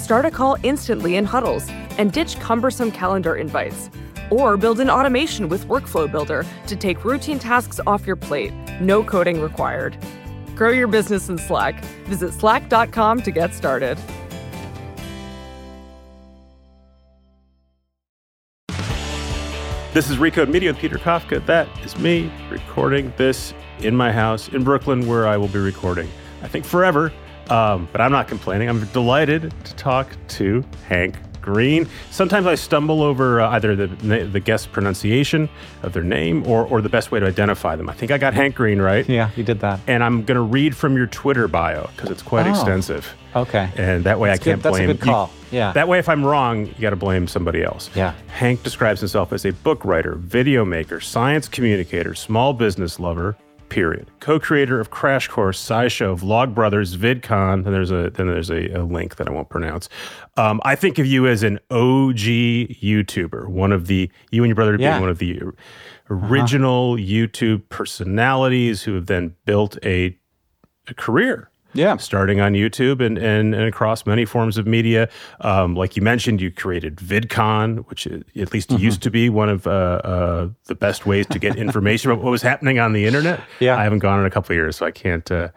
Start a call instantly in huddles and ditch cumbersome calendar invites. Or build an automation with Workflow Builder to take routine tasks off your plate. No coding required. Grow your business in Slack. Visit slack.com to get started. This is Recode Media with Peter Kafka. That is me recording this in my house in Brooklyn, where I will be recording, I think, forever. Um, but I'm not complaining. I'm delighted to talk to Hank Green. Sometimes I stumble over uh, either the the guest pronunciation of their name or or the best way to identify them. I think I got Hank Green right. Yeah, you did that. And I'm going to read from your Twitter bio because it's quite Oh. extensive. Okay. And that way That's I can't good. That's a blame good call. You, Yeah. That way, if I'm wrong, you got to blame somebody else. Yeah. Hank describes himself as a book writer, video maker, science communicator, small business lover. Period. Co-creator of Crash Course, SciShow, Vlog Brothers, VidCon. and there's a then there's a, a link that I won't pronounce. Um, I think of you as an OG YouTuber, one of the you and your brother being Yeah. Uh-huh. one of the original YouTube personalities who have then built a, a career Yeah. starting on YouTube and, and, and across many forms of media. Um, like you mentioned, you created VidCon, which at least Mm-hmm. used to be one of uh, uh, the best ways to get information about what was happening on the internet. Yeah. I haven't gone in a couple of years, so I can't. Uh,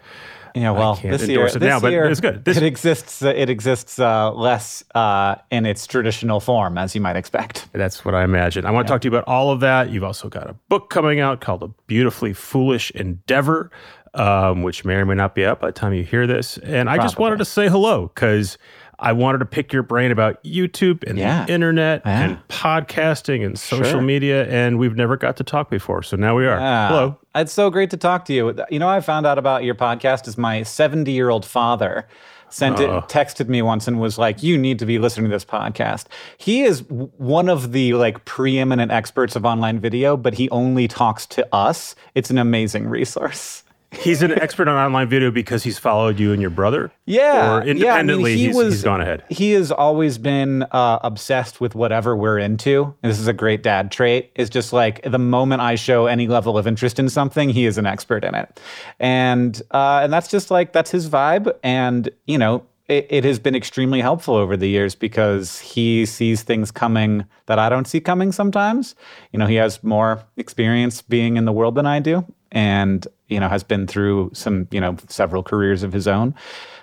Yeah, well, this year, this now, but year, it's good. This- it exists. It exists uh, less uh, in its traditional form, as you might expect. That's what I imagine. I want to talk to you about all of that. You've also got a book coming out called A Beautifully Foolish Endeavor, um, which may or may not be out by the time you hear this. And I just wanted to say hello because I wanted to pick your brain about YouTube and Yeah. the internet Yeah. and podcasting and social Sure. media. And we've never got to talk before. So now we are. Ah, Hello. It's so great to talk to you. You know, I found out about your podcast is my 70 year old father sent it, texted me once and was like, "You need to be listening to this podcast." He is one of the like preeminent experts of online video, but he only talks to us. It's an amazing resource. He's an expert on online video because he's followed you and your brother. Yeah, Or yeah, I mean, independently, he he's, was- he's gone ahead. He has always been uh, obsessed with whatever we're into. And this is a great dad trait. Is just like the moment I show any level of interest in something, he is an expert in it, and uh, and that's just like that's his vibe. And you know, it, it has been extremely helpful over the years because he sees things coming that I don't see coming sometimes. You know, he has more experience being in the world than I do, and you know has been through some you know several careers of his own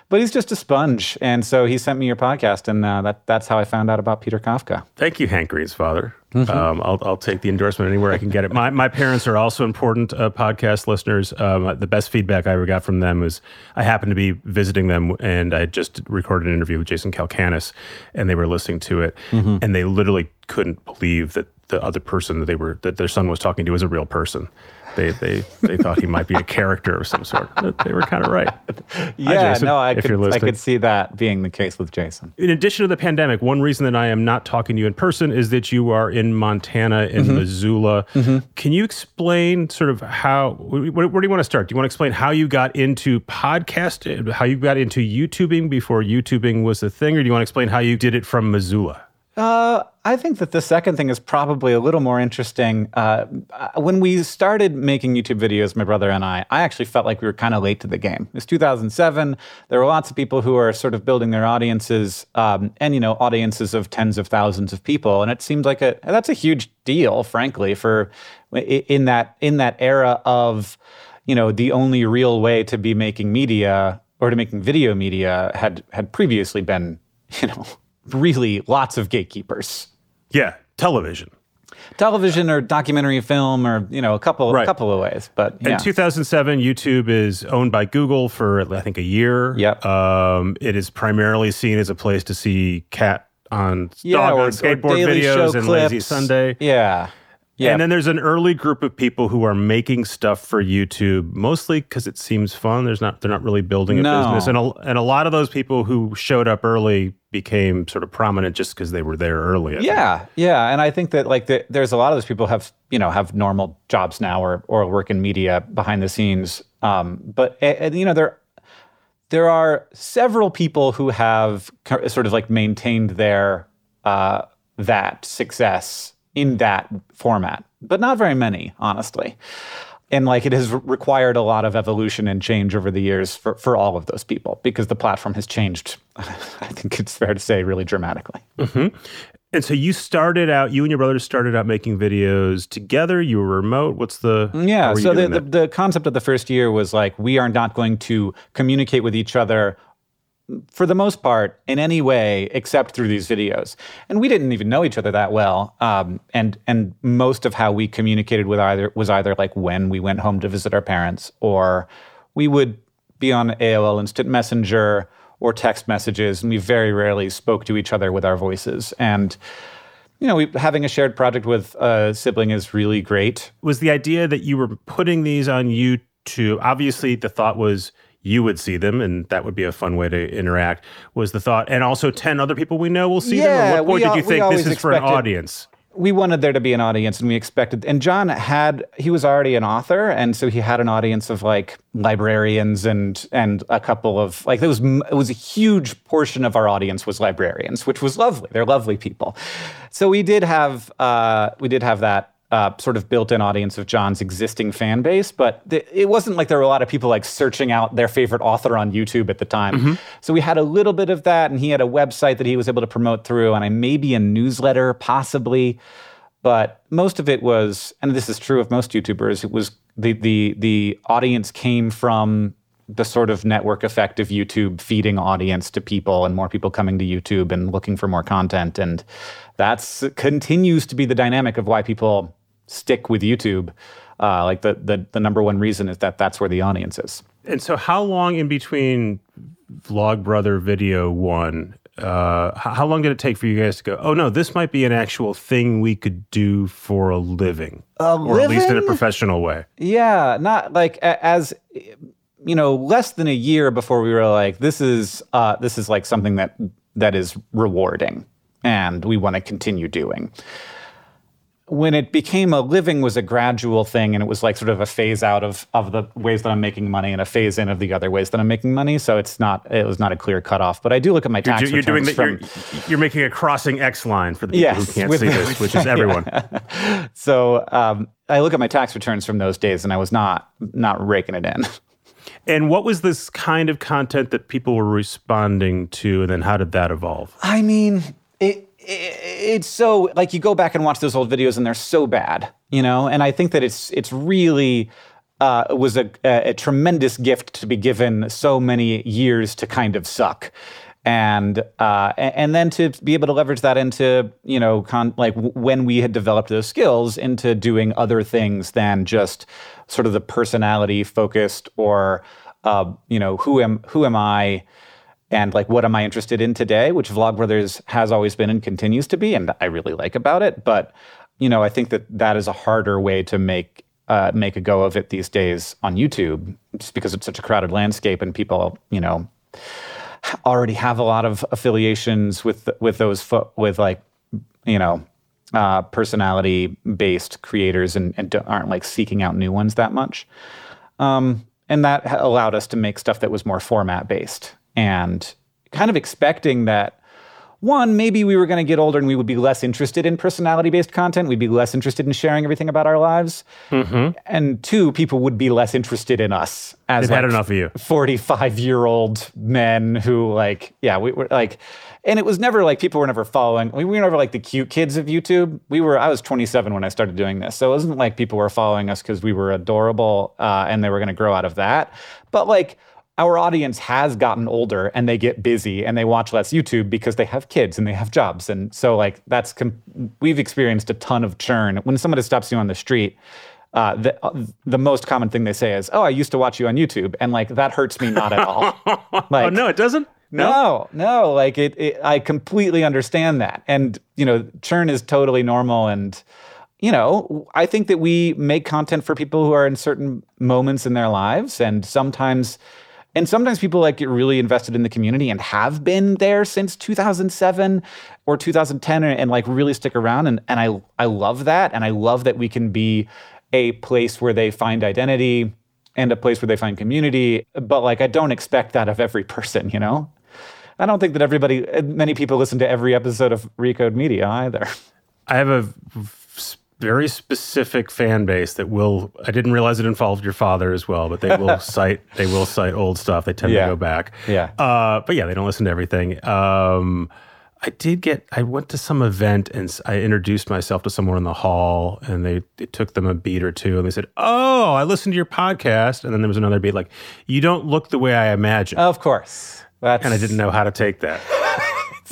but he's just a sponge and so he sent me your podcast and uh, that, that's how i found out about peter kafka Thank you, Hank Green's father. Mm-hmm. Um, I'll, I'll take the endorsement anywhere I can get it. My, my parents are also important uh, podcast listeners. Um, the best feedback I ever got from them was I happened to be visiting them and I just recorded an interview with Jason Calacanis and they were listening to it Mm-hmm. and they literally couldn't believe that the other person that they were that their son was talking to was a real person. They they they thought he might be a character of some sort. They were kind of right. yeah Jason, no i could i could see that being the case with jason in addition to the pandemic, one reason that I am not talking to you in person is that you are in Montana, in Mm-hmm. Missoula. Can you explain sort of how, where, where do you want to start? Do you want to explain how you got into podcast, how you got into YouTubing before YouTubing was a thing, or do you want to explain how you did it from Missoula? Uh, I think that the second thing is probably a little more interesting. Uh, when we started making YouTube videos, my brother and I, I actually felt like we were kind of late to the game. It was 2007. There were lots of people who are sort of building their audiences, um, and you know, audiences of tens of thousands of people, and it seemed like a that's a huge deal, frankly, for in that in that era of, you know, the only real way to be making media or to making video media had had previously been, you know, really lots of gatekeepers. Yeah, television. television or documentary film or you know a couple Right. a couple of ways. But yeah, In 2007, YouTube is owned by Google for I think a year. Yep. Um, it is primarily seen as a place to see cat on yeah, dog or, on skateboard videos and clips. Lazy Sunday. Yeah, yeah. And then there's an early group of people who are making stuff for YouTube, mostly because it seems fun. There's not they're not really building a No. business, and a, and a lot of those people who showed up early became sort of prominent just because they were there early. I think. Yeah, yeah, and I think that like the, there's a lot of those people have you know have normal jobs now or or work in media behind the scenes. Um, but uh, you know there there are several people who have sort of like maintained their uh, that success in that format, but not very many, honestly. And like it has required a lot of evolution and change over the years for, for all of those people because the platform has changed. I think it's fair to say really dramatically. Mm-hmm. And so you started out, you and your brothers started out making videos together. You were remote. What's the Yeah. So the, the, the concept of the first year was like, we are not going to communicate with each other for the most part in any way except through these videos. And we didn't even know each other that well. Um, and, and most of how we communicated with either was either like when we went home to visit our parents or we would be on AOL Instant Messenger or text messages. And we very rarely spoke to each other with our voices. And you know, we, having a shared project with a sibling is really great. was the idea that you were putting these on YouTube. Obviously, the thought was you would see them, and that would be a fun way to interact. Was the thought, and also ten other people we know will see them. Yeah, At what point we did you think this is for an expected- audience? we wanted there to be an audience and we expected and john had he was already an author and so he had an audience of like librarians and and a couple of like it was it was a huge portion of our audience was librarians which was lovely they're lovely people so we did have uh we did have that uh, sort of built-in audience of John's existing fan base, but th- it wasn't like there were a lot of people like searching out their favorite author on YouTube at the time. So we had a little bit of that, and he had a website that he was able to promote through, and I maybe a newsletter, possibly. But most of it was, and this is true of most YouTubers, it was the the the audience came from the sort of network effect of YouTube feeding audience to people and more people coming to YouTube and looking for more content. And that's continues to be the dynamic of why people stick with YouTube. Uh, like the, the the number one reason is that that's where the audience is. And so, how long in between Vlog Brother video one? Uh, how long did it take for you guys to go? Oh no, this might be an actual thing we could do for a living, or at least in a professional way. Yeah, not like a- as you know, less than a year before we were like, this is uh, this is like something that that is rewarding, and we want to continue doing. When it became a living was a gradual thing, and it was like sort of a phase out of of the ways that I'm making money and a phase in of the other ways that I'm making money. So it's not it was not a clear cutoff. But I do look at my tax You're, you're doing returns from You're, you're making a crossing X line for the people Yes, who can't with see this, which is everyone. so um, I look at my tax returns from those days, and I was not not raking it in. And what was this kind of content that people were responding to, and then how did that evolve? I mean, it's so like you go back and watch those old videos and they're so bad, you know. And I think that it's it's really uh, was a, a, tremendous gift to be given so many years to kind of suck. And uh, and then to be able to leverage that into you know con- like w- when we had developed those skills into doing other things than just sort of the personality focused or uh, you know who am who am I and like what am I interested in today, which Vlogbrothers has always been and continues to be, and I really like about it. But you know, I think that that is a harder way to make uh, make a go of it these days on YouTube, just because it's such a crowded landscape and people, you know, already have a lot of affiliations with with those fo- with like you know uh, personality based creators and, and aren't like seeking out new ones that much um, and that allowed us to make stuff that was more format based and kind of expecting that one maybe we were going to get older and we would be less interested in personality based content. We'd be less interested in sharing everything about our lives. And two people would be less interested in us as They've had enough of you. 45 year old men who like yeah we were like and it was never like people were never following we were never like the cute kids of youtube. We were i was 27 when i started doing this so it wasn't like people were following us because we were adorable uh, and they were going to grow out of that. But like our audience has gotten older and they get busy and they watch less YouTube because they have kids and they have jobs. And so, like, that's, com- we've experienced a ton of churn. When somebody stops you on the street, uh, the, uh, the most common thing they say is, "Oh, I used to watch you on YouTube," and like that hurts me not at all. like, oh no, it doesn't. no, no, like it, it. I completely understand that, and you know, churn is totally normal, and you know, I think that we make content for people who are in certain moments in their lives, and sometimes. And sometimes people like get really invested in the community and have been there since 2007 or 2010 and, and like really stick around. And, and I, I love that. And I love that we can be a place where they find identity and a place where they find community. But like, I don't expect that of every person, you know? I don't think that everybody, many people listen to every episode of Recode Media either. I have a very specific fan base that will. I didn't realize it involved your father as well, but they will cite they will cite old stuff. They tend Yeah. to go back. Yeah. Uh, but yeah, they don't listen to everything. Um, I did get. I went to some event and I introduced myself to someone in the hall, and they it took them a beat or two, and they said, "Oh, I listened to your podcast." And then there was another beat like, "You don't look the way I imagine." Of course. That's, and I didn't know how to take that.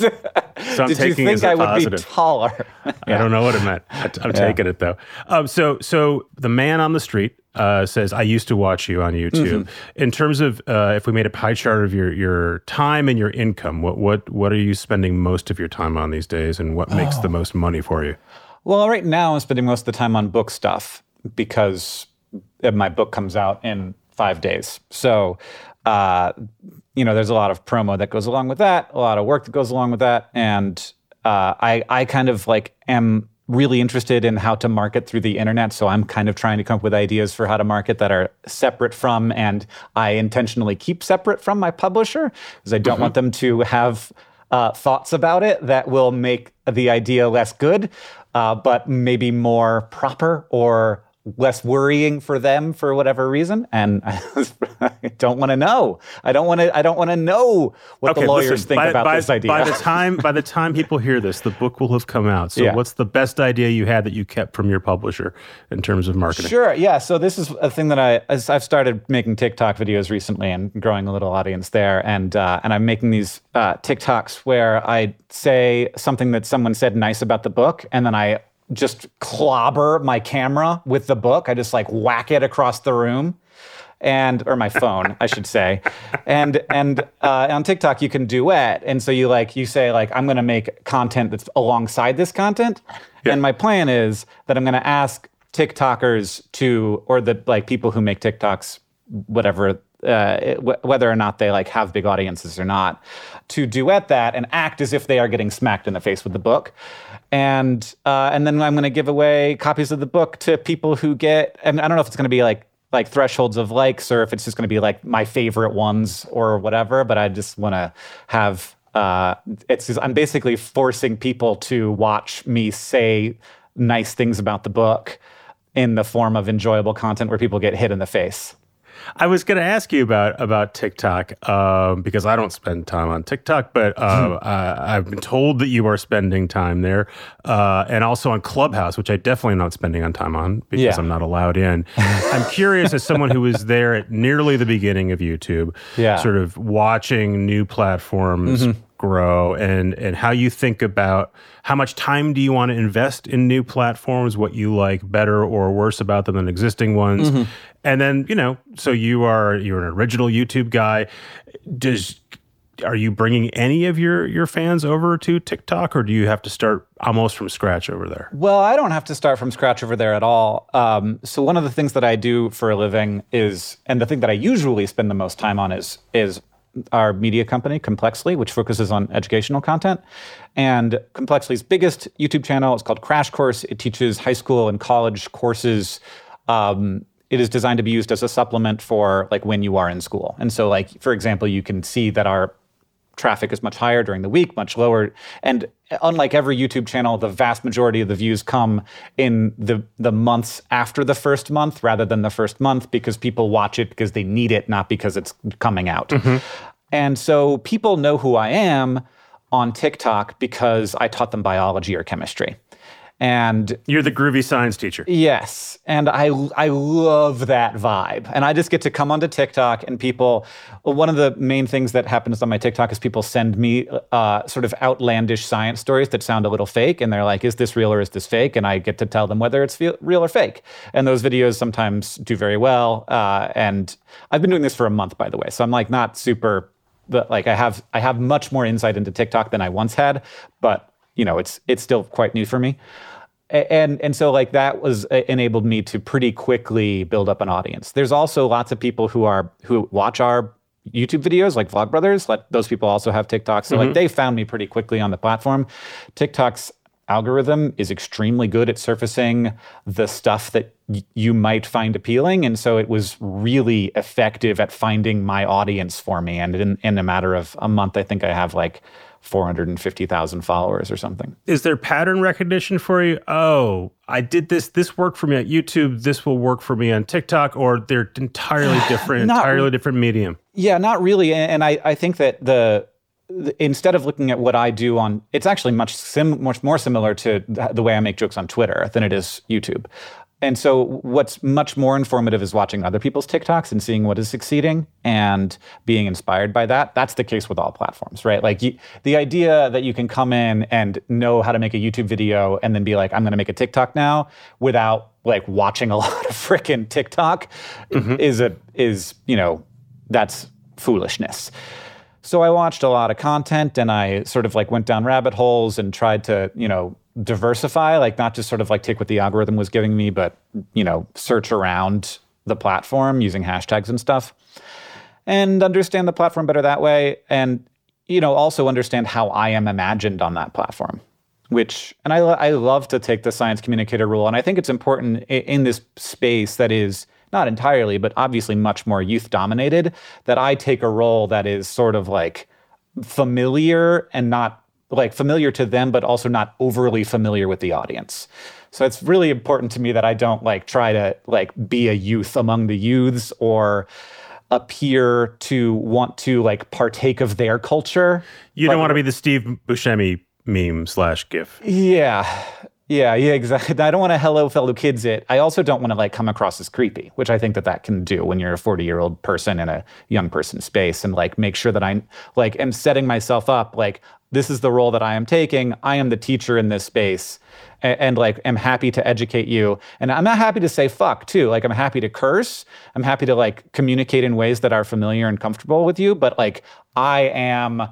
So I'm Did you think I would be taller? I don't know what it meant. I, am taking it though. Um, so, so the man on the street uh, says, "I used to watch you on YouTube." In terms of uh, if we made a pie chart of your your time and your income, what what what are you spending most of your time on these days, and what makes the most money for you? Well, right now I'm spending most of the time on book stuff because uh, my book comes out in five days. So, uh, you know, there's a lot of promo that goes along with that, a lot of work that goes along with that, and uh, I I kind of like am really interested in how to market through the internet. So I'm kind of trying to come up with ideas for how to market that are separate from, and I intentionally keep separate from my publisher because I don't want them to have uh, thoughts about it that will make the idea less good, uh, but maybe more proper or less worrying for them for whatever reason. And I don't want to know. I don't want to. I don't want to know what the lawyers listen, think by, about by- this idea. By the time by the time people hear this, the book will have come out. So, Yeah. what's the best idea you had that you kept from your publisher in terms of marketing? Sure. Yeah. So this is a thing that I as I've started making TikTok videos recently and growing a little audience there, and uh, and I'm making these uh, TikToks where I say something that someone said nice about the book, and then I just clobber my camera with the book. I just like whack it across the room. And or my phone, I should say, and and uh, on TikTok you can duet, and so you like you say like I'm going to make content that's alongside this content, and my plan is that I'm going to ask TikTokers to, or the like people who make TikToks, whatever, uh, it- wh- whether or not they like have big audiences or not, to duet that and act as if they are getting smacked in the face with the book, and uh, and then I'm going to give away copies of the book to people who get, and I don't know if it's going to be like like thresholds of likes or if it's just going to be like my favorite ones or whatever, but I just want to have. Uh, it's just, I'm basically forcing people to watch me say nice things about the book in the form of enjoyable content where people get hit in the face. I was going to ask you about about TikTok um, because I don't spend time on TikTok, but uh, I, I've been told that you are spending time there, uh, and also on Clubhouse, which I definitely am not spending on time on because Yeah. I'm not allowed in. I'm curious, as someone who was there at nearly the beginning of YouTube, Yeah. sort of watching new platforms. grow and and how you think about how much time do you want to invest in new platforms what you like better or worse about them than existing ones and then you know so you are you're an original youtube guy does are you bringing any of your your fans over to tiktok or do you have to start almost from scratch over there Well, I don't have to start from scratch over there at all. Um, so one of the things that I do for a living is, and the thing that I usually spend the most time on is is our media company, Complexly, which focuses on educational content. And Complexly's biggest YouTube channel is called Crash Course. It teaches high school and college courses. Um, it is designed to be used as a supplement for like when you are in school. And so, like for example, you can see that our traffic is much higher during the week, much lower. And unlike every YouTube channel, the vast majority of the views come in the the months after the first month rather than the first month because people watch it because they need it, not because it's coming out. Mm-hmm. And so people know who I am on TikTok because I taught them biology or chemistry. And You're the groovy science teacher. Yes, and I I love that vibe, and I just get to come onto TikTok and people. One of the main things that happens on my TikTok is people send me uh, sort of outlandish science stories that sound a little fake, and they're like, "Is this real or is this fake?" And I get to tell them whether it's fe- real or fake. And those videos sometimes do very well. Uh, and I've been doing this for a month, by the way, so I'm like not super, but like I have I have much more insight into TikTok than I once had, but you know it's it's still quite new for me and and so like that was uh, enabled me to pretty quickly build up an audience. There's also lots of people who are who watch our youtube videos like vlogbrothers like those people also have tiktok. So like they found me pretty quickly on the platform. Tiktok's algorithm is extremely good at surfacing the stuff that y- you might find appealing. And so it was really effective at finding my audience for me. And in, in a matter of a month i think i have like 450000 followers or something Is there pattern recognition for you? Oh, I did this. This worked for me on YouTube. This will work for me on TikTok, or they're entirely different, Not entirely different medium. Yeah, not really. And I, I think that the, the instead of looking at what I do on, it's actually much sim, much more similar to the way I make jokes on Twitter than it is YouTube. And so, what's much more informative is watching other people's TikToks and seeing what is succeeding and being inspired by that. That's the case with all platforms, right? Like you, the idea that you can come in and know how to make a YouTube video and then be like, I'm going to make a TikTok now without like watching a lot of freaking TikTok mm-hmm. is a is you know that's foolishness. So I watched a lot of content and I sort of like went down rabbit holes and tried to, you know, diversify, like not just sort of like take what the algorithm was giving me, but, you know, search around the platform using hashtags and stuff and understand the platform better that way. And, you know, also understand how I am imagined on that platform. Which, and I, I love to take the science communicator rule. And I think it's important in this space that is not entirely, but obviously much more youth dominated, that I take a role that is sort of like familiar and not like familiar to them, but also not overly familiar with the audience. So it's really important to me that I don't like try to like be a youth among the youths or appear to want to like partake of their culture. You don't want to be the Steve Buscemi meme slash GIF. Yeah. Yeah, yeah, exactly. I don't want to hello fellow kids it. I also don't want to like come across as creepy, which I think that that can do when you're a 40-year-old person in a young person space and like make sure that I like am setting myself up like this is the role that I am taking. I am the teacher in this space and, and like am happy to educate you. And I'm not happy to say fuck too. Like I'm happy to curse. I'm happy to like communicate in ways that are familiar and comfortable with you, but like I am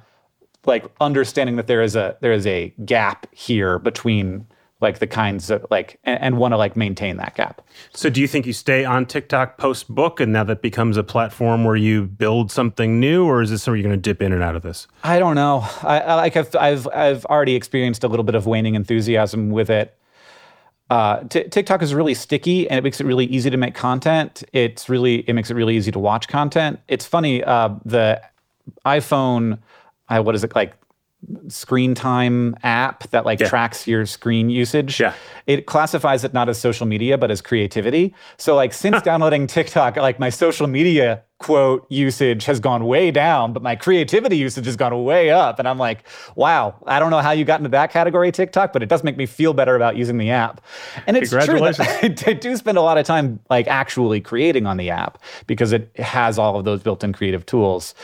like understanding that there is a there is a gap here between like the kinds of like and, and want to like maintain that gap. So, do you think you stay on TikTok post book, and now that becomes a platform where you build something new, or is this somewhere you're going to dip in and out of this? I don't know. I, I like I've I've I've already experienced a little bit of waning enthusiasm with it. Uh, T- TikTok is really sticky, and it makes it really easy to make content. It's really it makes it really easy to watch content. It's funny. Uh, the iPhone, uh, what is it like? Screen time app that like Yeah. tracks your screen usage. Yeah. It classifies it not as social media, but as creativity. So like since downloading TikTok, like my social media quote usage has gone way down, but my creativity usage has gone way up. And I'm like, wow, I don't know how you got into that category, TikTok, but it does make me feel better about using the app. And it's true that I do spend a lot of time like actually creating on the app because it has all of those built-in creative tools.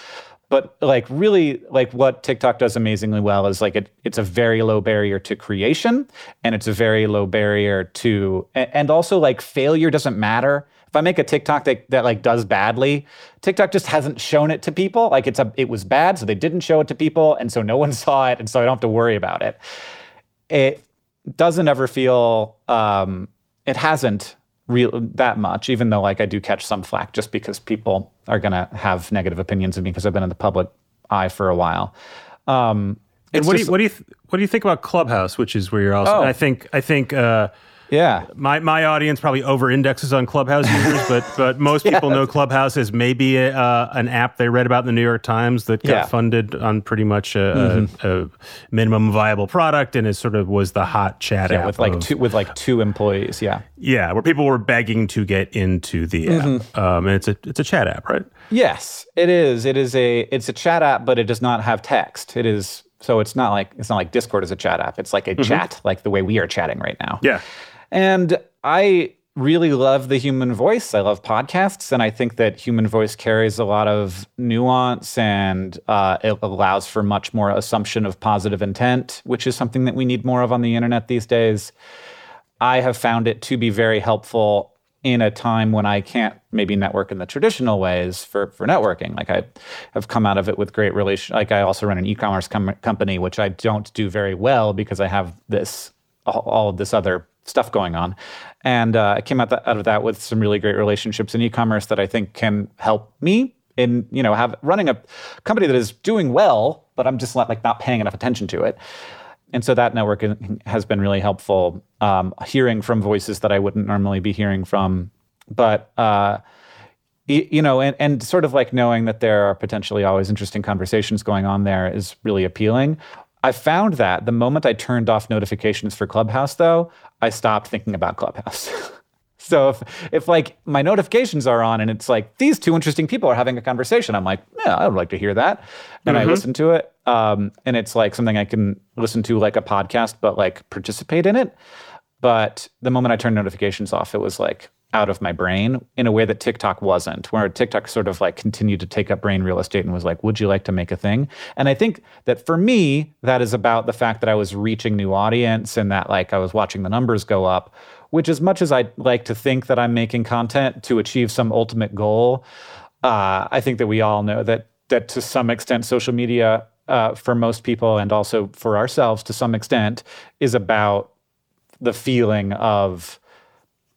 But like really like what TikTok does amazingly well is like it, it's a very low barrier to creation and it's a very low barrier to and also like failure doesn't matter. If I make a TikTok that, that like does badly, TikTok just hasn't shown it to people. Like it's a it was bad, so they didn't show it to people, and so no one saw it, and so I don't have to worry about it. It doesn't ever feel um, it hasn't real that much, even though like I do catch some flack just because people are gonna have negative opinions of me because I've been in the public eye for a while. Um, And what do you what do you th- what do you think about Clubhouse, which is where you're also? Oh. I think I think uh, yeah, my my audience probably over indexes on Clubhouse users, but but most people know Clubhouse as maybe a, uh, an app they read about in the New York Times that got Yeah. funded on pretty much a, a, a minimum viable product and it sort of was the hot chat yeah, app with like of- two with like two employees. Yeah. yeah, where people were begging to get into the app, Mm-hmm. um, and it's a it's a chat app, right? Yes, it is. It is a it's a chat app, but it does not have text. It is So it's not like it's not like Discord is a chat app. It's like a chat, like the way we are chatting right now. Yeah. And I really love the human voice. I love podcasts, and I think that human voice carries a lot of nuance and uh, it allows for much more assumption of positive intent, which is something that we need more of on the internet these days. I have found it to be very helpful in a time when I can't maybe network in the traditional ways for, for networking. Like I have come out of it with great relation. Like I also run an e-commerce com- company, which I don't do very well because I have this all, all of this other stuff going on. And uh, I came out, out of that with some really great relationships in e-commerce that I think can help me in you know have running a company that is doing well, but I'm just not, like not paying enough attention to it. And so that network has been really helpful. Um, hearing from voices that I wouldn't normally be hearing from, but uh, you know, and, and sort of like knowing that there are potentially always interesting conversations going on there is really appealing. I found that the moment I turned off notifications for Clubhouse, though, I stopped thinking about Clubhouse. so if if like my notifications are on and it's like these two interesting people are having a conversation, I'm like, yeah, I would like to hear that, and mm-hmm. I listen to it. Um, and it's like something I can listen to like a podcast, but like participate in it. But the moment I turned notifications off, it was like, out of my brain in a way that TikTok wasn't, where TikTok sort of like continued to take up brain real estate and was like, would you like to make a thing? And I think that for me, that is about the fact that I was reaching new audience and that like I was watching the numbers go up, which as much as I like to think that I'm making content to achieve some ultimate goal, uh, I think that we all know that that to some extent social media uh, for most people and also for ourselves to some extent is about the feeling of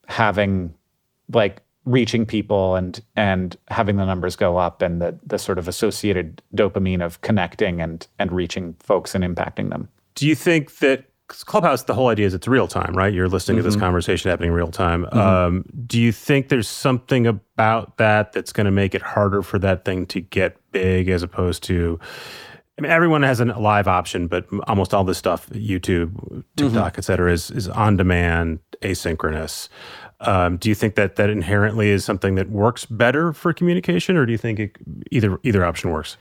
having like reaching people and and having the numbers go up and the the sort of associated dopamine of connecting and and reaching folks and impacting them. Do you think that Clubhouse, the whole idea is it's real time, right? You're listening mm-hmm. to this mm-hmm. conversation happening real time. Mm-hmm. Um, do you think there's something about that that's going to make it harder for that thing to get big as opposed to? I mean, everyone has a live option, but almost all this stuff, YouTube, TikTok, mm-hmm. et cetera, is is on demand, asynchronous. Um, do you think that that inherently is something that works better for communication, or do you think it, either either option works?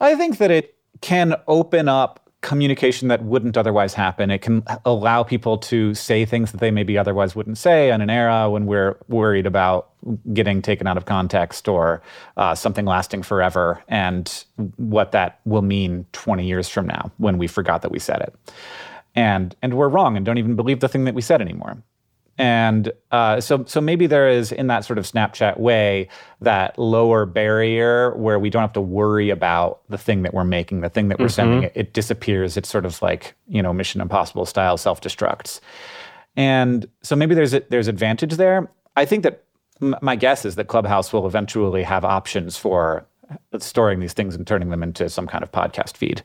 I think that it can open up communication that wouldn't otherwise happen. It can allow people to say things that they maybe otherwise wouldn't say in an era when we're worried about getting taken out of context or uh, something lasting forever and what that will mean 20 years from now when we forgot that we said it. And, and we're wrong and don't even believe the thing that we said anymore. And uh, so, so maybe there is in that sort of Snapchat way that lower barrier where we don't have to worry about the thing that we're making, the thing that we're mm-hmm. sending. It, it disappears. It's sort of like you know Mission Impossible style self destructs. And so maybe there's a, there's advantage there. I think that m- my guess is that Clubhouse will eventually have options for storing these things and turning them into some kind of podcast feed.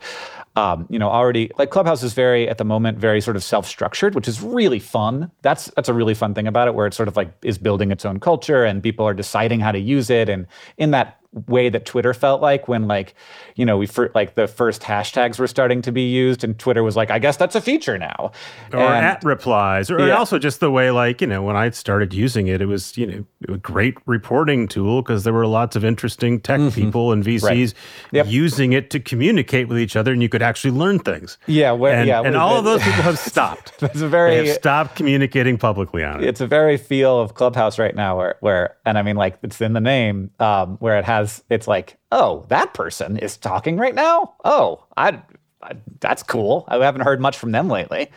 Um, you know, already like Clubhouse is very at the moment very sort of self-structured, which is really fun. That's that's a really fun thing about it, where it's sort of like is building its own culture and people are deciding how to use it. And in that way that Twitter felt like when like you know we for, like the first hashtags were starting to be used and Twitter was like I guess that's a feature now or and, at replies or, yeah. also just the way like you know when I started using it it was you know a great reporting tool because there were lots of interesting tech mm-hmm. people and VCs right. yep. using it to communicate with each other and you could actually learn things yeah where, and, yeah and all of those people have stopped it's a very they have stopped communicating publicly on it it's a very feel of Clubhouse right now where where and I mean like it's in the name um, where it has has it's like, oh, that person is talking right now. Oh, I, I that's cool. I haven't heard much from them lately.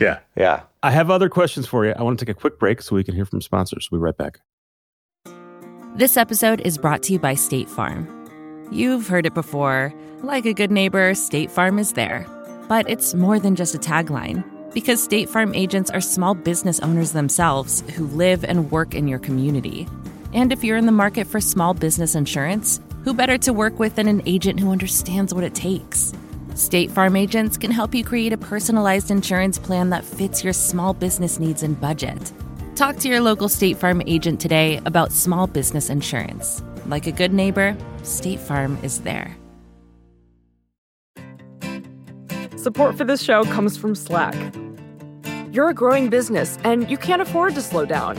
Yeah, yeah. I have other questions for you. I want to take a quick break so we can hear from sponsors. We'll be right back. This episode is brought to you by State Farm. You've heard it before. Like a good neighbor, State Farm is there. But it's more than just a tagline. Because State Farm agents are small business owners themselves who live and work in your community. And if you're in the market for small business insurance, who better to work with than an agent who understands what it takes? State Farm agents can help you create a personalized insurance plan that fits your small business needs and budget. Talk to your local State Farm agent today about small business insurance. Like a good neighbor, State Farm is there. Support for this show comes from Slack. You're a growing business and you can't afford to slow down.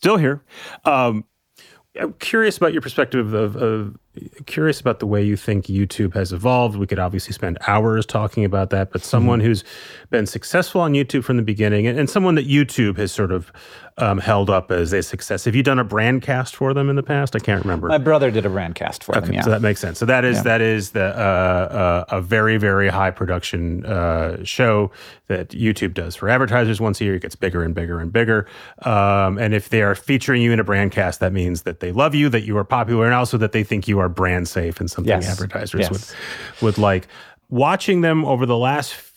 Still here. Um, I'm curious about your perspective of, of curious about the way you think YouTube has evolved. We could obviously spend hours talking about that, but someone mm-hmm. who's been successful on YouTube from the beginning and, and someone that YouTube has sort of um, held up as a success. Have you done a brand cast for them in the past? I can't remember. My brother did a brand cast for okay, them. Yeah. So that makes sense. So that is yeah. that is the uh, uh, a very very high production uh, show that YouTube does for advertisers once a year. It gets bigger and bigger and bigger. Um, and if they are featuring you in a brand cast, that means that they love you, that you are popular, and also that they think you are brand safe and something yes. advertisers yes. would would like. Watching them over the last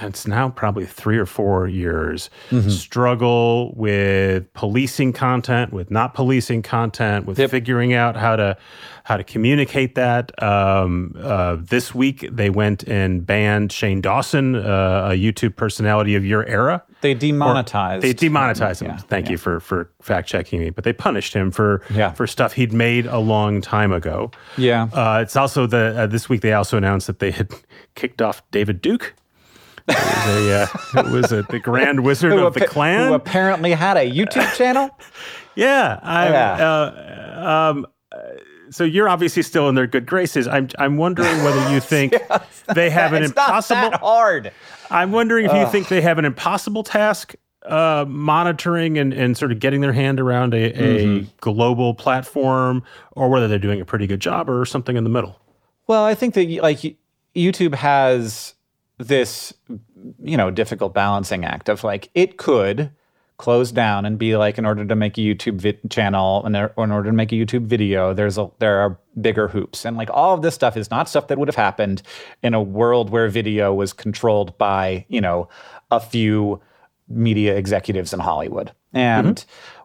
it's now probably three or four years mm-hmm. struggle with policing content with not policing content with yep. figuring out how to how to communicate that um, uh, this week they went and banned shane dawson uh, a youtube personality of your era they demonetized they demonetized him yeah, thank yeah. you for for fact checking me but they punished him for yeah. for stuff he'd made a long time ago yeah uh, it's also the uh, this week they also announced that they had kicked off david duke it was, a, uh, it was a, the Grand Wizard of the Klan. Who apparently had a YouTube channel. yeah. I, yeah. Uh, um, so you're obviously still in their good graces. I'm I'm wondering whether you think yes, they have an impossible hard. I'm wondering if Ugh. you think they have an impossible task uh, monitoring and, and sort of getting their hand around a, a mm-hmm. global platform, or whether they're doing a pretty good job or something in the middle. Well, I think that like YouTube has this you know difficult balancing act of like it could close down and be like in order to make a YouTube vi- channel and or in order to make a YouTube video there's a there are bigger hoops. And like all of this stuff is not stuff that would have happened in a world where video was controlled by you know a few media executives in Hollywood. And mm-hmm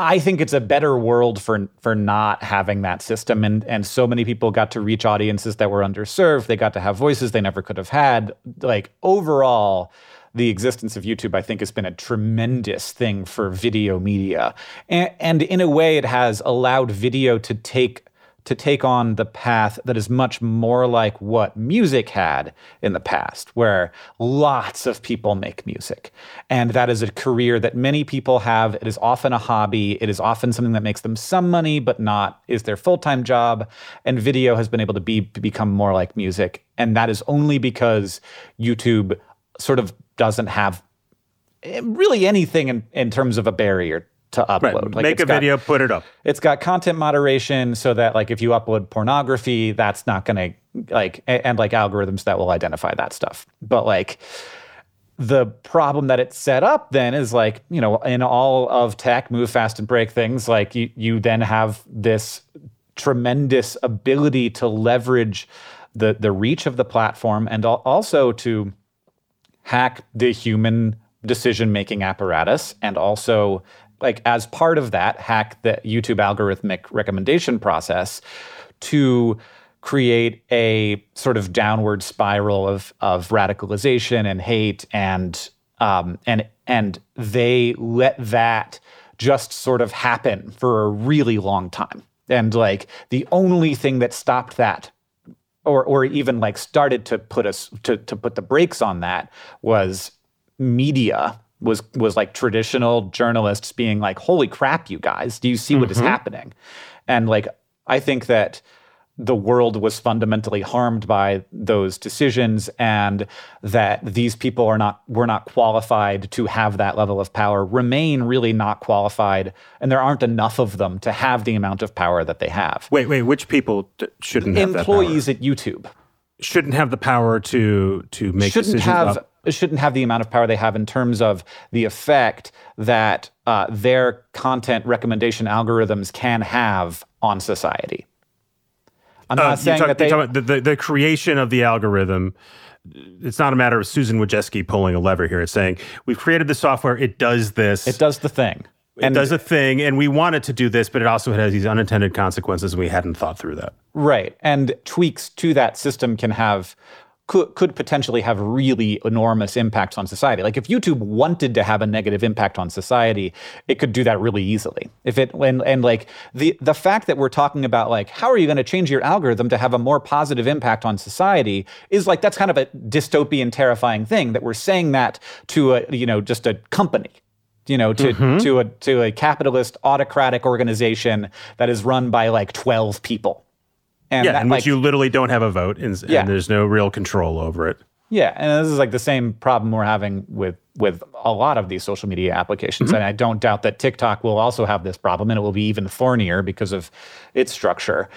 I think it's a better world for for not having that system. And and so many people got to reach audiences that were underserved. They got to have voices they never could have had. Like overall the existence of YouTube I think has been a tremendous thing for video media. And, and in a way it has allowed video to take to take on the path that is much more like what music had in the past, where lots of people make music. And that is a career that many people have. It is often a hobby. It is often something that makes them some money, but not is their full time job. And video has been able to be become more like music. And that is only because YouTube sort of doesn't have eh, really anything in, in terms of a barrier to upload. Right. Like Make a got, video, put it up. It's got content moderation so that like if you upload pornography, that's not going to like and, and like algorithms that will identify that stuff. But like the problem that it's set up then is like, you know, in all of tech, move fast and break things, like you you then have this tremendous ability to leverage the the reach of the platform and also to hack the human decision making apparatus and also like as part of that, hack the YouTube algorithmic recommendation process to create a sort of downward spiral of of radicalization and hate and um, and and they let that just sort of happen for a really long time. And like the only thing that stopped that or or even like started to put us to to put the brakes on that was media was was like traditional journalists being like, "Holy crap, you guys! Do you see mm-hmm. what is mm-hmm. happening?" And like, I think that the world was fundamentally harmed by those decisions, and that these people are not were not qualified to have that level of power. Remain really not qualified, and there aren't enough of them to have the amount of power that they have. Wait, wait, which people d- shouldn't have employees at YouTube shouldn't have the power to to make shouldn't decisions have up shouldn't have the amount of power they have in terms of the effect that uh, their content recommendation algorithms can have on society. I'm not uh, saying talk, that they the, the, the creation of the algorithm it's not a matter of Susan Wojcicki pulling a lever here. It's saying we've created the software. It does this. It does the thing. it And- does a thing, and we want it to do this, but it also has these unintended consequences, and we hadn't thought through that. Right. And tweaks to that system can have could, could potentially have really enormous impacts on society. Like if YouTube wanted to have a negative impact on society, it could do that really easily. If it and, and like the the fact that we're talking about like how are you going to change your algorithm to have a more positive impact on society is like that's kind of a dystopian terrifying thing that we're saying that to a you know just a company you know to mm-hmm. to a to a capitalist autocratic organization that is run by like 12 people and Yeah, that, in like, which you literally don't have a vote, and, Yeah. and there's no real control over it. yeah and this is like the same problem we're having with with a lot of these social media applications and i don't doubt that tiktok will also have this problem and it will be even thornier because of its structure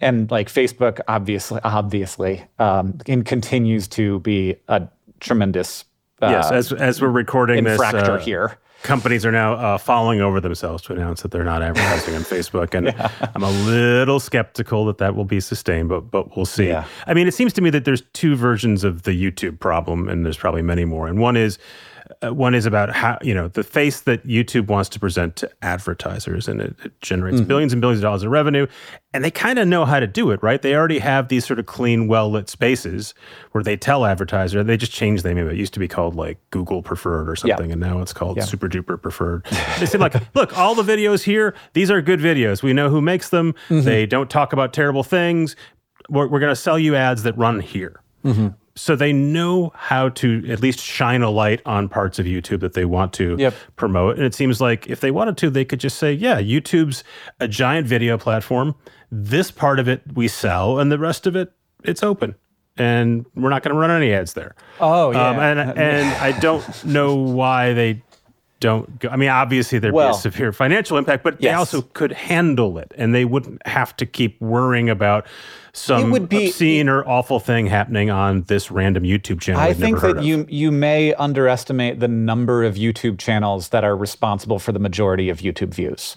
and like facebook obviously obviously um, and continues to be a tremendous uh, yes, as as we're recording this, uh, here companies are now uh, falling over themselves to announce that they're not advertising on Facebook, and I'm a little skeptical that that will be sustained, but but we'll see. Yeah. I mean, it seems to me that there's two versions of the YouTube problem, and there's probably many more. And one is Uh, one is about how you know the face that YouTube wants to present to advertisers, and it, it generates mm-hmm. billions and billions of dollars of revenue, and they kind of know how to do it, right? They already have these sort of clean, well lit spaces where they tell advertiser they just changed the name of it. It used to be called like Google Preferred or something, and now it's called Super Duper Preferred. they said like, look, all the videos here, these are good videos. We know who makes them. Mm-hmm. They don't talk about terrible things. We're, we're going to sell you ads that run here. Mm-hmm. So they know how to at least shine a light on parts of YouTube that they want to Yep. promote. And it seems like if they wanted to, they could just say, yeah, YouTube's a giant video platform. This part of it we sell, and the rest of it, it's open. And we're not going to run any ads there. Oh, yeah. Um, and, and I don't know why they don't go. I mean, obviously there'd be a severe financial impact, but they also could handle it and they wouldn't have to keep worrying about some would be- obscene or awful thing happening on this random YouTube channel. I think that of. you you may underestimate the number of YouTube channels that are responsible for the majority of YouTube views.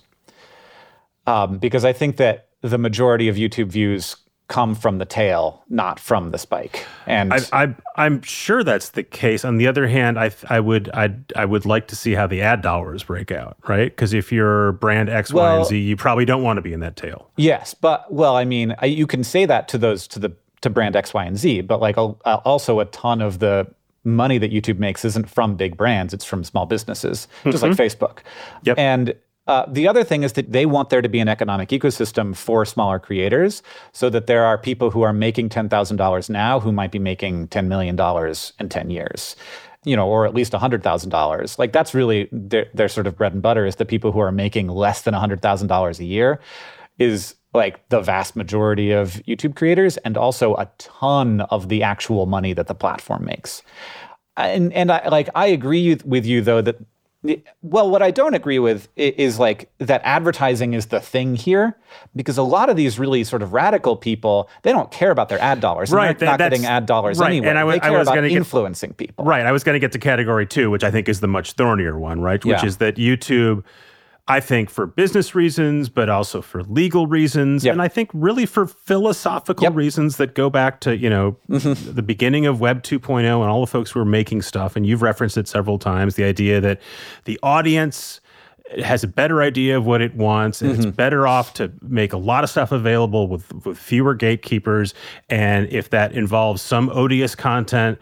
Um, because I think that the majority of YouTube views come from the tail, not from the spike. And I, I, I'm sure that's the case. On the other hand, I, I would, I, I would like to see how the ad dollars break out, right? Because if you're brand X, Y, Well- and Z, you probably don't want to be in that tail. yes, but well, I mean, I, you can say that to those to the to brand X, Y, and Z, but like uh, also a ton of the money that YouTube makes isn't from big brands; it's from small businesses, just like Facebook. Yep. And uh, the other thing is that they want there to be an economic ecosystem for smaller creators, so that there are people who are making ten thousand dollars now who might be making ten million dollars in ten years. You know, or at least hundred thousand dollars. Like that's really their, their sort of bread and butter is the people who are making less than hundred thousand dollars a year, is like the vast majority of YouTube creators, and also a ton of the actual money that the platform makes and and I like I agree with you though that well what I don't agree with is like that advertising is the thing here because a lot of these really sort of radical people they don't care about their ad dollars and Right, they're that- not getting ad dollars right, anyway and I wa- they I was about get- influencing people Right. I was going to get to category two, which I think is the much thornier one, right? Which Yeah. is that YouTube, I think for business reasons, but also for legal reasons, Yep. and I think really for philosophical Yep. reasons that go back to, you know, Mm-hmm. the beginning of Web 2.0 and all the folks who were making stuff. And you've referenced it several times the idea that the audience has a better idea of what it wants and Mm-hmm. it's better off to make a lot of stuff available with, with fewer gatekeepers and if that involves some odious content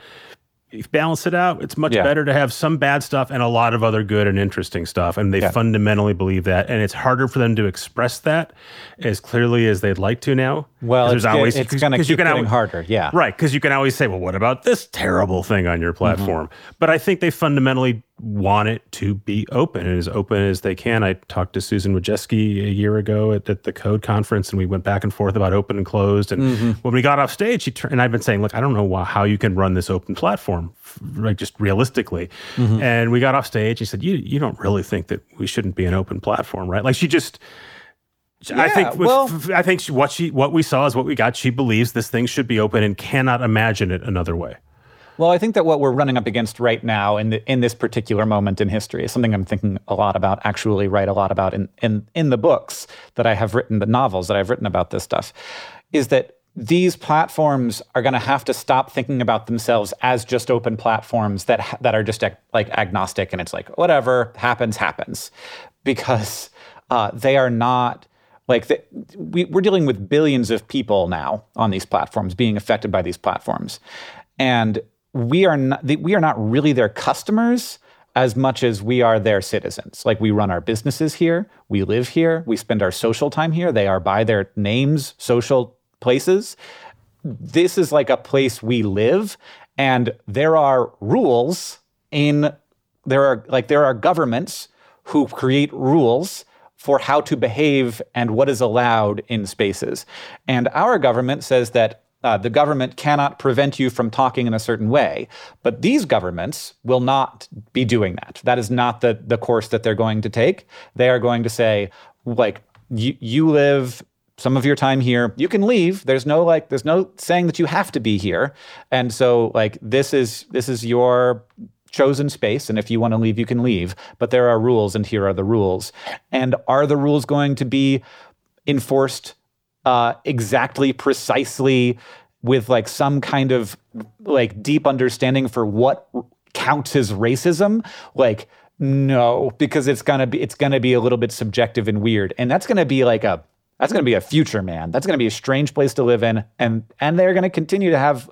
you balance it out it's much Yeah. better to have some bad stuff and a lot of other good and interesting stuff and they Yeah. fundamentally believe that and it's harder for them to express that as clearly as they'd like to now well 'Cause it's, get- it's going to keep getting al- harder yeah Right, because you can always say, well, what about this terrible thing on your mm-hmm. platform? But I think they fundamentally want it to be open and as open as they can. I talked to Susan Wojcicki a year ago at, at the Code Conference, and we went back and forth about open and closed. And mm-hmm. when we got off stage, she turned, and I've been saying, look, I don't know why, how you can run this open platform, right, just realistically. Mm-hmm. And we got off stage. She said, you, you don't really think that we shouldn't be an open platform, right? Like she just. I think with, well- I think what she what we saw is what we got. She believes this thing should be open and cannot imagine it another way. Well, I think that what we're running up against right now in the, in this particular moment in history is something I'm thinking a lot about, actually write a lot about in, in in the books that I have written, the novels that I've written about this stuff, is that these platforms are going to have to stop thinking about themselves as just open platforms that that are just ag- like agnostic and it's like whatever happens happens. because uh, they are not like the, we, we're dealing with billions of people now on these platforms being affected by these platforms, and we are not we are not really their customers as much as we are their citizens. Like we run our businesses here, we live here, we spend our social time here. They are by their names social places. This is like a place we live, and there are rules in there are like there are governments who create rules for how to behave and what is allowed in spaces. And our government says that uh, the government cannot prevent you from talking in a certain way. But these governments will not be doing that. That is not the, the course that they're going to take. They are going to say, like, you, you live some of your time here you can leave there's no like there's no saying that you have to be here and so like this is this is your chosen space and if you want to leave you can leave but there are rules and here are the rules and are the rules going to be enforced uh, exactly, precisely, with like some kind of like deep understanding for what counts as racism. Like, no, because it's gonna be it's gonna be a little bit subjective and weird, and that's gonna be like a that's gonna be a future, man. That's gonna be a strange place to live in, and and they're gonna continue to have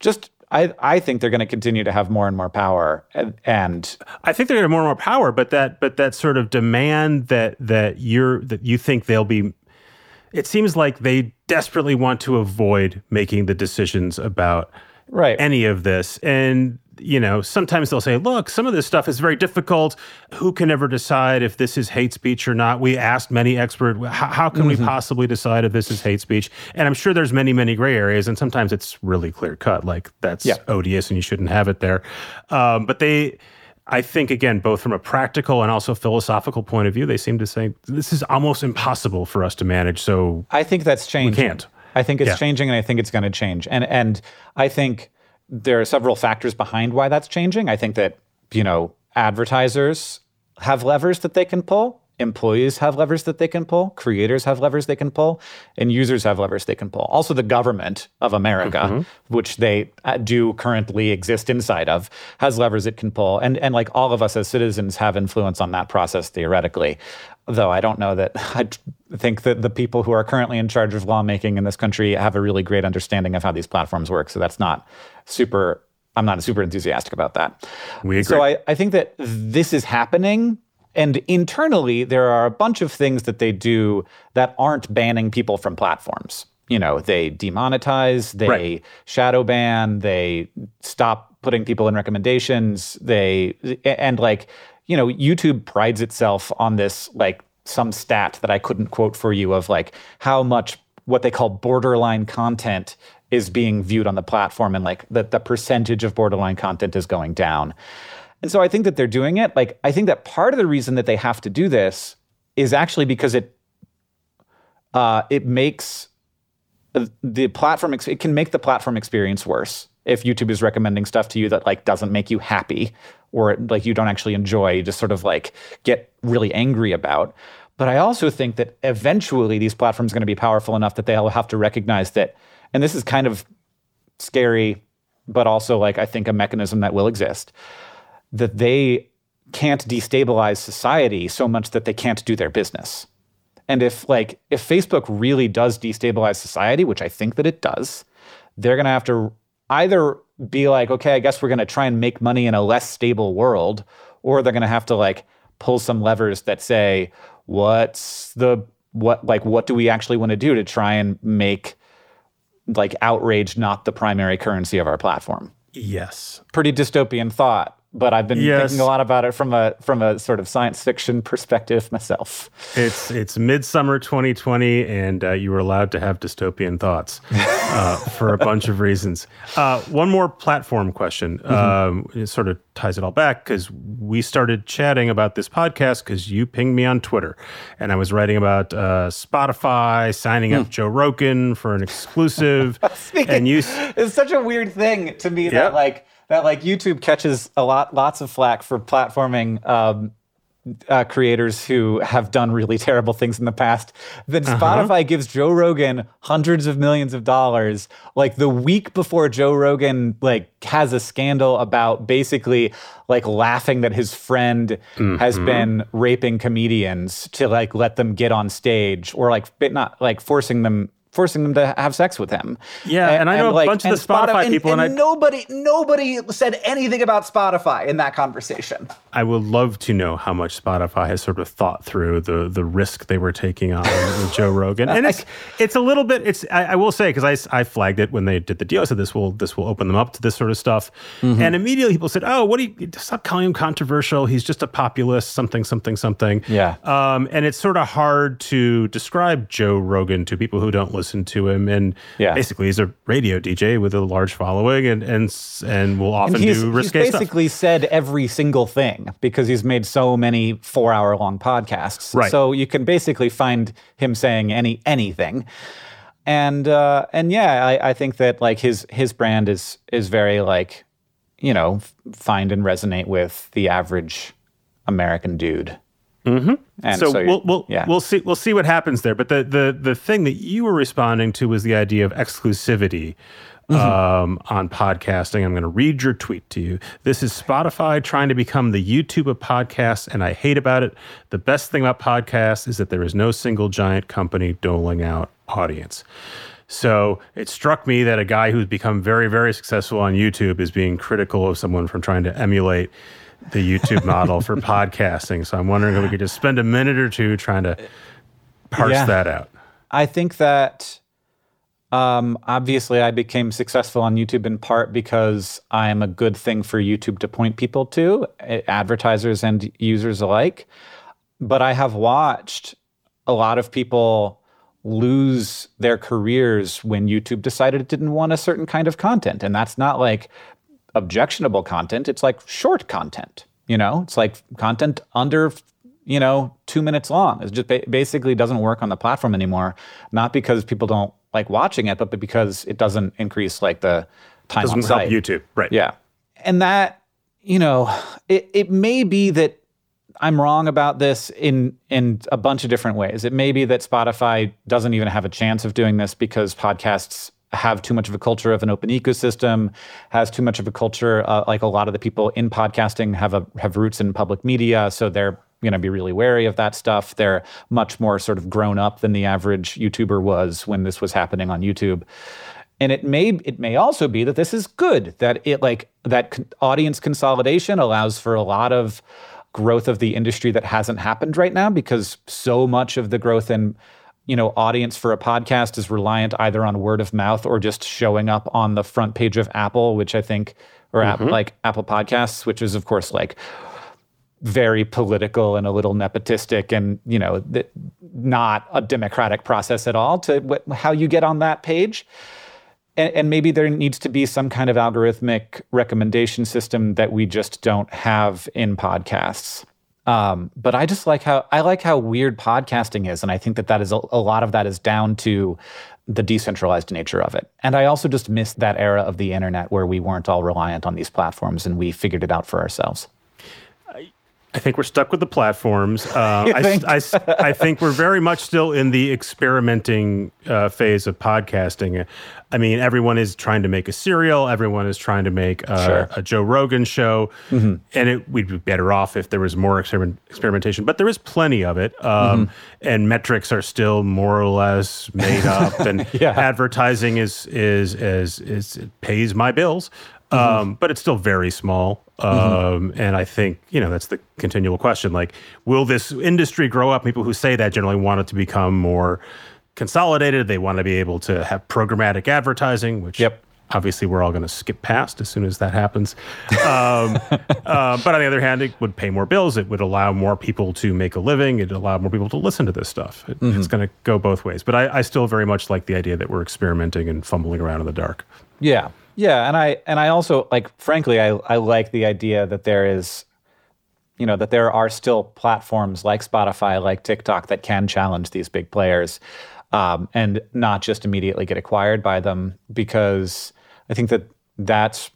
just I, I think they're going to continue to have more and more power, and, and I think they're going to have more and more power. But that but that sort of demand that that you're that you think they'll be it seems like they desperately want to avoid making the decisions about right. any of this. And, you know, sometimes they'll say, look, some of this stuff is very difficult. Who can ever decide if this is hate speech or not? We asked many experts, how, how can mm-hmm. we possibly decide if this is hate speech? And I'm sure there's many, many gray areas. And sometimes it's really clear cut, like that's yeah. odious and you shouldn't have it there. Um, but they, I think, again, both from a practical and also philosophical point of view, they seem to say this is almost impossible for us to manage. So I think that's changing. We can't. I think it's yeah. changing, and I think it's going to change. And and I think there are several factors behind why that's changing. I think that you know advertisers have levers that they can pull employees have levers that they can pull, creators have levers they can pull, and users have levers they can pull. Also, the government of America, mm-hmm. which they uh, do currently exist inside of, has levers it can pull. And, and like all of us as citizens have influence on that process theoretically. Though I don't know that I think that the people who are currently in charge of lawmaking in this country have a really great understanding of how these platforms work. So that's not super I'm not super enthusiastic about that. We agree. So I, I think that this is happening and internally, there are a bunch of things that they do that aren't banning people from platforms. You know, they demonetize, they right. shadow ban, they stop putting people in recommendations, they, and like, you know, YouTube prides itself on this, like, some stat that I couldn't quote for you of like how much what they call borderline content is being viewed on the platform and like that the percentage of borderline content is going down. And so I think that they're doing it. Like, I think that part of the reason that they have to do this is actually because it uh, it makes the platform it can make the platform experience worse if YouTube is recommending stuff to you that like doesn't make you happy or like you don't actually enjoy, you just sort of like get really angry about. But I also think that eventually these platforms are going to be powerful enough that they'll have to recognize that, and this is kind of scary, but also like I think a mechanism that will exist that they can't destabilize society so much that they can't do their business. And if like if Facebook really does destabilize society, which I think that it does, they're going to have to either be like, okay, I guess we're going to try and make money in a less stable world, or they're going to have to like pull some levers that say, what's the what like what do we actually want to do to try and make like outrage not the primary currency of our platform? Yes. Pretty dystopian thought but I've been yes. thinking a lot about it from a from a sort of science fiction perspective myself. It's it's midsummer 2020, and uh, you were allowed to have dystopian thoughts uh, for a bunch of reasons. Uh, one more platform question. Mm-hmm. Um, it sort of ties it all back because we started chatting about this podcast because you pinged me on Twitter, and I was writing about uh, Spotify signing mm. up Joe Rogan for an exclusive. Speaking, and you, it's such a weird thing to me that like that like YouTube catches a lot lots of flack for platforming um, uh, creators who have done really terrible things in the past, then Uh-huh. Spotify gives Joe Rogan hundreds of millions of dollars like the week before Joe Rogan like has a scandal about basically like laughing that his friend has Mm-hmm. been raping comedians to like let them get on stage or like not like forcing them forcing them to have sex with him. Yeah, and I know a bunch of the Spotify people, and I- nobody nobody said anything about Spotify in that conversation. I would love to know how much Spotify has sort of thought through the the risk they were taking on with Joe Rogan, and it's it's a little bit. It's I, I will say because I, I flagged it when they did the deal. I said this will this will open them up to this sort of stuff, Mm-hmm. and immediately people said, "Oh, what do you stop calling him controversial? He's just a populist, something, something, something." Yeah. um, and it's sort of hard to describe Joe Rogan to people who don't listen to him, and Yeah. basically he's a radio DJ with a large following, and and and will often And he's, do he's risque stuff. basically said every single thing because he's made so many four hour long podcasts. Right. So you can basically find him saying any anything. And uh, and yeah, I, I think that like his his brand is is very like, you know, find and resonate with the average American dude. Mm-hmm. And so, so, we'll we'll, yeah. we'll see we'll see what happens there. But the the the thing that you were responding to was the idea of exclusivity Mm-hmm. um, on podcasting. I'm going to read your tweet to you. This is Spotify trying to become the YouTube of podcasts, and I hate about it. The best thing about podcasts is that there is no single giant company doling out audience. So it struck me that a guy who's become very, very successful on YouTube is being critical of someone from trying to emulate the YouTube model for podcasting. So I'm wondering if we could just spend a minute or two trying to parse Yeah. that out. I think that um, obviously I became successful on YouTube in part because I am a good thing for YouTube to point people to, eh, advertisers and users alike. But I have watched a lot of people lose their careers when YouTube decided it didn't want a certain kind of content. And that's not like objectionable content, it's like short content. You know, it's like content under you know, two minutes long. It just ba- basically doesn't work on the platform anymore. Not because people don't like watching it, but because it doesn't increase like the time on Doesn't help site. YouTube. Right. Yeah. And that, you know, it, it may be that I'm wrong about this in in a bunch of different ways. It may be that Spotify doesn't even have a chance of doing this because podcasts have too much of a culture of an open ecosystem, has too much of a culture uh, like a lot of the people in podcasting have a have roots in public media, so they're going to be really wary of that stuff. They're much more sort of grown up than the average YouTuber was when this was happening on YouTube and it may it may also be that this is good that it like that audience consolidation allows for a lot of growth of the industry that hasn't happened right now because so much of the growth in you know audience for a podcast is reliant either on word of mouth or just showing up on the front page of Apple which I think or App, mm-hmm. like Apple Podcasts which is of course like very political and a little nepotistic and you know th- not a democratic process at all to wh- how you get on that page. And, and maybe there needs to be some kind of algorithmic recommendation system that we just don't have in podcasts um, but i just like how i like how weird podcasting is and i think that that is a, a lot of that is down to the decentralized nature of it. And i also just miss that era of the internet where we weren't all reliant on these platforms and we figured it out for ourselves I think we're stuck with the platforms. Uh, I, think? I, I think we're very much still in the experimenting uh, phase of podcasting. I mean, everyone is trying to make a serial. Everyone is trying to make uh, Sure. a Joe Rogan show, Mm-hmm. and it, we'd be better off if there was more experiment, experimentation. But there is plenty of it, um, Mm-hmm. and metrics are still more or less made up. And Yeah. advertising is is is is it pays my bills. Um, but it's still very small. Um, And I think, you know, that's the continual question. Like, will this industry grow up? People who say that generally want it to become more consolidated. They want to be able to have programmatic advertising, which Yep. obviously we're all going to skip past as soon as that happens. Um, uh, but on the other hand, it would pay more bills. It would allow more people to make a living. It'd allow more people to listen to this stuff. It, It's going to go both ways. But I, I still very much like the idea that we're experimenting and fumbling around in the dark. Yeah. Yeah. And I and I also like frankly I, I like the idea that there is you know, that there are still platforms like Spotify, like TikTok that can challenge these big players um, and not just immediately get acquired by them because I think that that's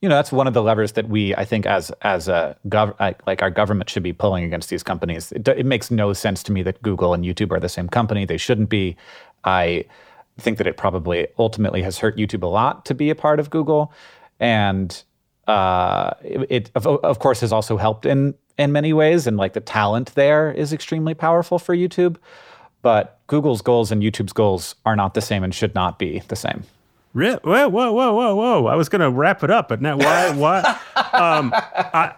you know that's one of the levers that we I think as as a gov like our government should be pulling against these companies. It, it makes no sense to me that Google and YouTube are the same company. They shouldn't be. I think that it probably ultimately has hurt YouTube a lot to be a part of Google, and uh, it, it of, of course has also helped in in many ways. And like the talent there is extremely powerful for YouTube, but Google's goals and YouTube's goals are not the same and should not be the same. Whoa, whoa, whoa, whoa, whoa! I was going to wrap it up, but now why? Why? um, I,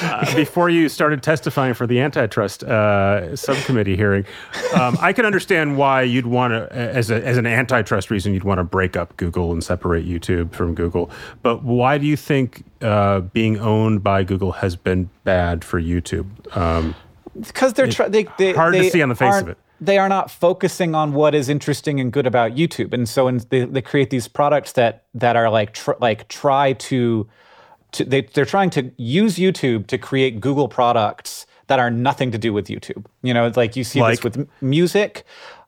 uh, before you started testifying for the antitrust uh, subcommittee hearing, um, I can understand why you'd want to, as a, as an antitrust reason, you'd want to break up Google and separate YouTube from Google. But why do you think uh, being owned by Google has been bad for YouTube? Um, because they're tr- they, they, hard they to see on the face of it they are not focusing on what is interesting and good about YouTube, and so in, they, they create these products that that are like tr- like try to, to they they're trying to use YouTube to create Google products that are nothing to do with YouTube. You know, like you see Like? this with music,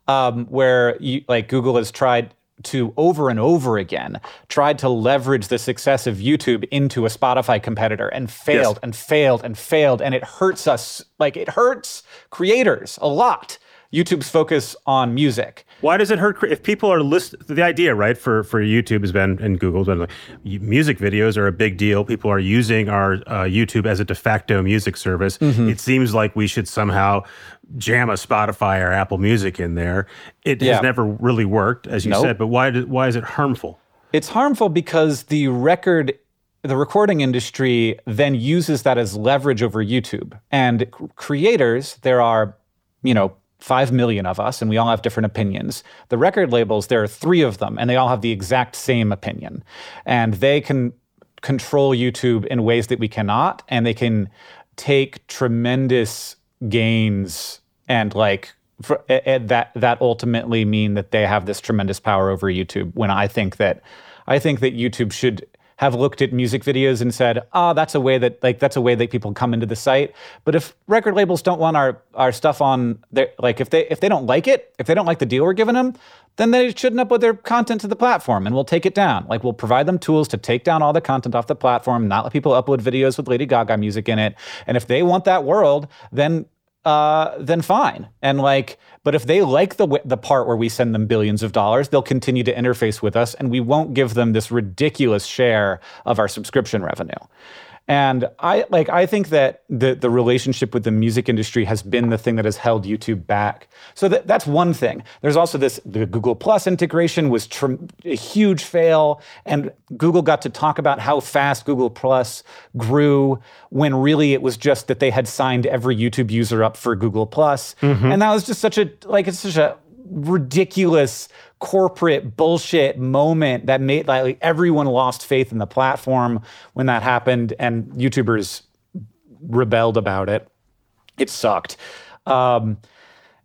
um, where you, like Google has tried to over and over again tried to leverage the success of YouTube into a Spotify competitor and failed Yes. and failed and failed and it hurts us like it hurts creators a lot. YouTube's focus on music. Why does it hurt? If people are list, the idea, right, for for YouTube has been and Google's been like music videos are a big deal. People are using our uh, YouTube as a de facto music service. Mm-hmm. It seems like we should somehow jam a Spotify or Apple Music in there. It Yeah. has never really worked, as you Nope. said. But why? Did, why is it harmful? It's harmful because the record the recording industry then uses that as leverage over YouTube. And creators, there are, you know, 5 million of us and we all have different opinions. The record labels, there are 3 of them and they all have the exact same opinion. And they can control YouTube in ways that we cannot and they can take tremendous gains and like for, that that ultimately mean that they have this tremendous power over YouTube. When I think that I think that YouTube should have looked at music videos and said, "Ah, that's a way that like that's a way that people come into the site." But if record labels don't want our our stuff on their like if they if they don't like it, if they don't like the deal we're giving them, then they shouldn't upload their content to the platform and we'll take it down. Like we'll provide them tools to take down all the content off the platform, not let people upload videos with Lady Gaga music in it. And if they want that world, then uh, then fine. And like, but if they like the the part where we send them billions of dollars, they'll continue to interface with us, and we won't give them this ridiculous share of our subscription revenue. And I like I think that the the relationship with the music industry has been the thing that has held YouTube back. So that, that's one thing. There's also this the Google Plus integration was tr- a huge fail, and Google got to talk about how fast Google Plus grew when really it was just that they had signed every YouTube user up for Google Plus, mm-hmm. and that was just such a like it's such a ridiculous corporate bullshit moment that made like everyone lost faith in the platform when that happened and YouTubers rebelled about it. It sucked. Um,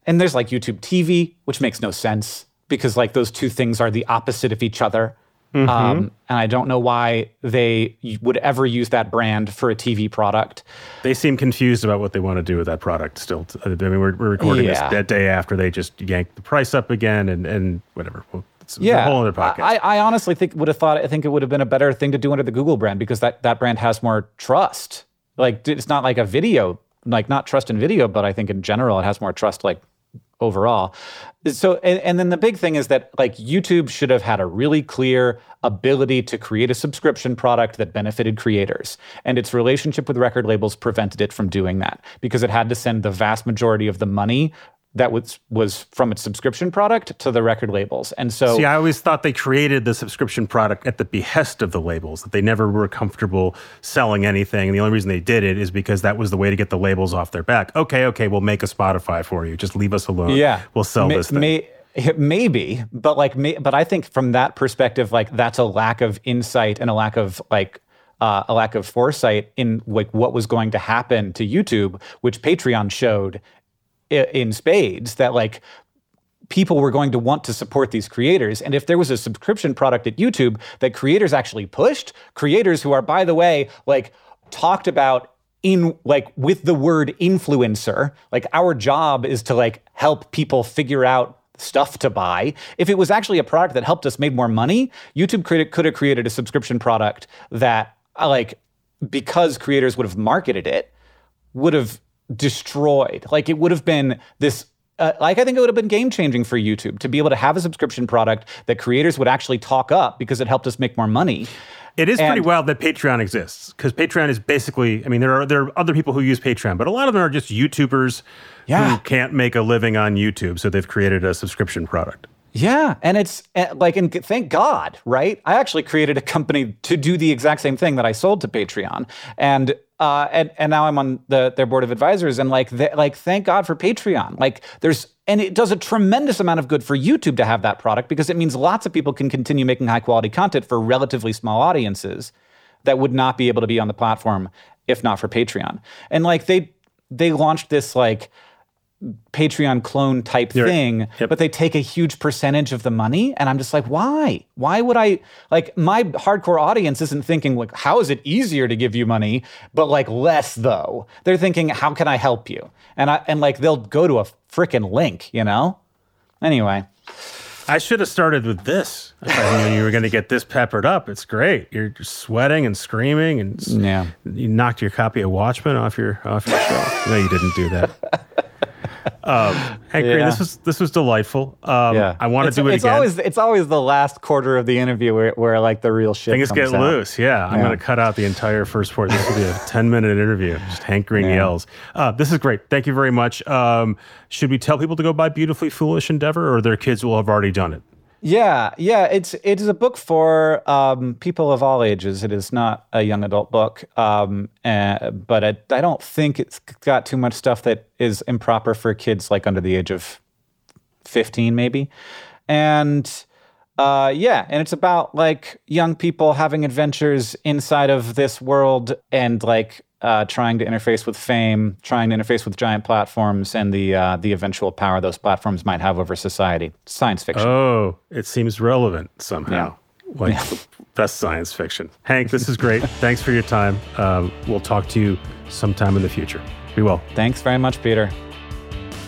and there's like YouTube TV, which makes no sense because like those two things are the opposite of each other. Um, and I don't know why they would ever use that brand for a TV product. They seem confused about what they want to do with that product. Still, I mean, we're, we're recording Yeah. this that day after they just yanked the price up again, and and whatever. Well, it's a Yeah, whole other podcast. I, I honestly think would have thought I think it would have been a better thing to do under the Google brand because that that brand has more trust. Like it's not like a video, like not trust in video, but I think in general it has more trust. Like overall. So, and, and then the big thing is that like YouTube should have had a really clear ability to create a subscription product that benefited creators. And its relationship with record labels prevented it from doing that because it had to send the vast majority of the money that was was from its subscription product to the record labels. And so See, I always thought they created the subscription product at the behest of the labels, that they never were comfortable selling anything. And the only reason they did it is because that was the way to get the labels off their back. Okay, okay, we'll make a Spotify for you. Just leave us alone. Yeah, We'll sell May- this thing. May, maybe, but like, may, but I think from that perspective, like that's a lack of insight and a lack of like uh, a lack of foresight in like what was going to happen to YouTube, which Patreon showed in spades that like people were going to want to support these creators. And if there was a subscription product at YouTube that creators actually pushed, creators who are, by the way, like talked about in like with the word influencer, like our job is to like help people figure out stuff to buy. If it was actually a product that helped us make more money, YouTube could, could have created a subscription product that like because creators would have marketed it, would have destroyed. Like it would have been this uh, like I think it would have been game changing for YouTube to be able to have a subscription product that creators would actually talk up because it helped us make more money. It is And- pretty wild that Patreon exists because Patreon is basically. I mean, there are there are other people who use Patreon, but a lot of them are just YouTubers Yeah. who can't make a living on YouTube, so they've created a subscription product. Yeah, and it's uh, like, and thank God, right? I actually created a company to do the exact same thing that I sold to Patreon, and uh, and and now I'm on the their board of advisors, and like, they, like, thank God for Patreon. Like, there's and it does a tremendous amount of good for YouTube to have that product because it means lots of people can continue making high quality content for relatively small audiences that would not be able to be on the platform if not for Patreon. And like they they launched this like Patreon clone type You're thing, Yep. but they take a huge percentage of the money. And I'm just like, why? Why would I like my hardcore audience isn't thinking like, how is it easier to give you money, but like less though? They're thinking, how can I help you? And I and like they'll go to a freaking link, you know? Anyway. I should have started with this. I knew you were going to get this peppered up. It's great. You're sweating and screaming, and Yeah. you knocked your copy of Watchmen off your off your shelf. No, you didn't do that. Um, Hank Green, this was this was delightful. Um, Yeah. I want to do it it's again. Always, it's always the last quarter of the interview where, where like the real shit Things get out. loose. Yeah, I'm going to cut out the entire first part. This will be a 10 minute interview. Just Hank Green yells. Uh, this is great. Thank you very much. Um, should we tell people to go buy Beautifully Foolish Endeavor, or their kids will have already done it? Yeah, yeah, it's it is a book for um, people of all ages. It is not a young adult book, um, uh, but I, I don't think it's got too much stuff that is improper for kids like under the age of fifteen, maybe. And uh, yeah, and it's about like young people having adventures inside of this world and like uh, trying to interface with fame, trying to interface with giant platforms, and the uh, the eventual power those platforms might have over society. Science fiction. Oh, it seems relevant somehow. Like the best science fiction. Hank, this is great. Thanks for your time. Um, we'll talk to you sometime in the future. Be well. Thanks very much, Peter.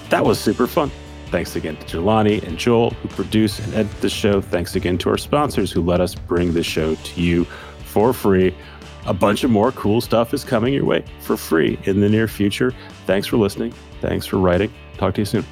That was super fun. Thanks again to Jelani and Joel, who produce and edit the show. Thanks again to our sponsors who let us bring the show to you for free. A bunch of more cool stuff is coming your way for free in the near future. Thanks for listening. Thanks for writing. Talk to you soon.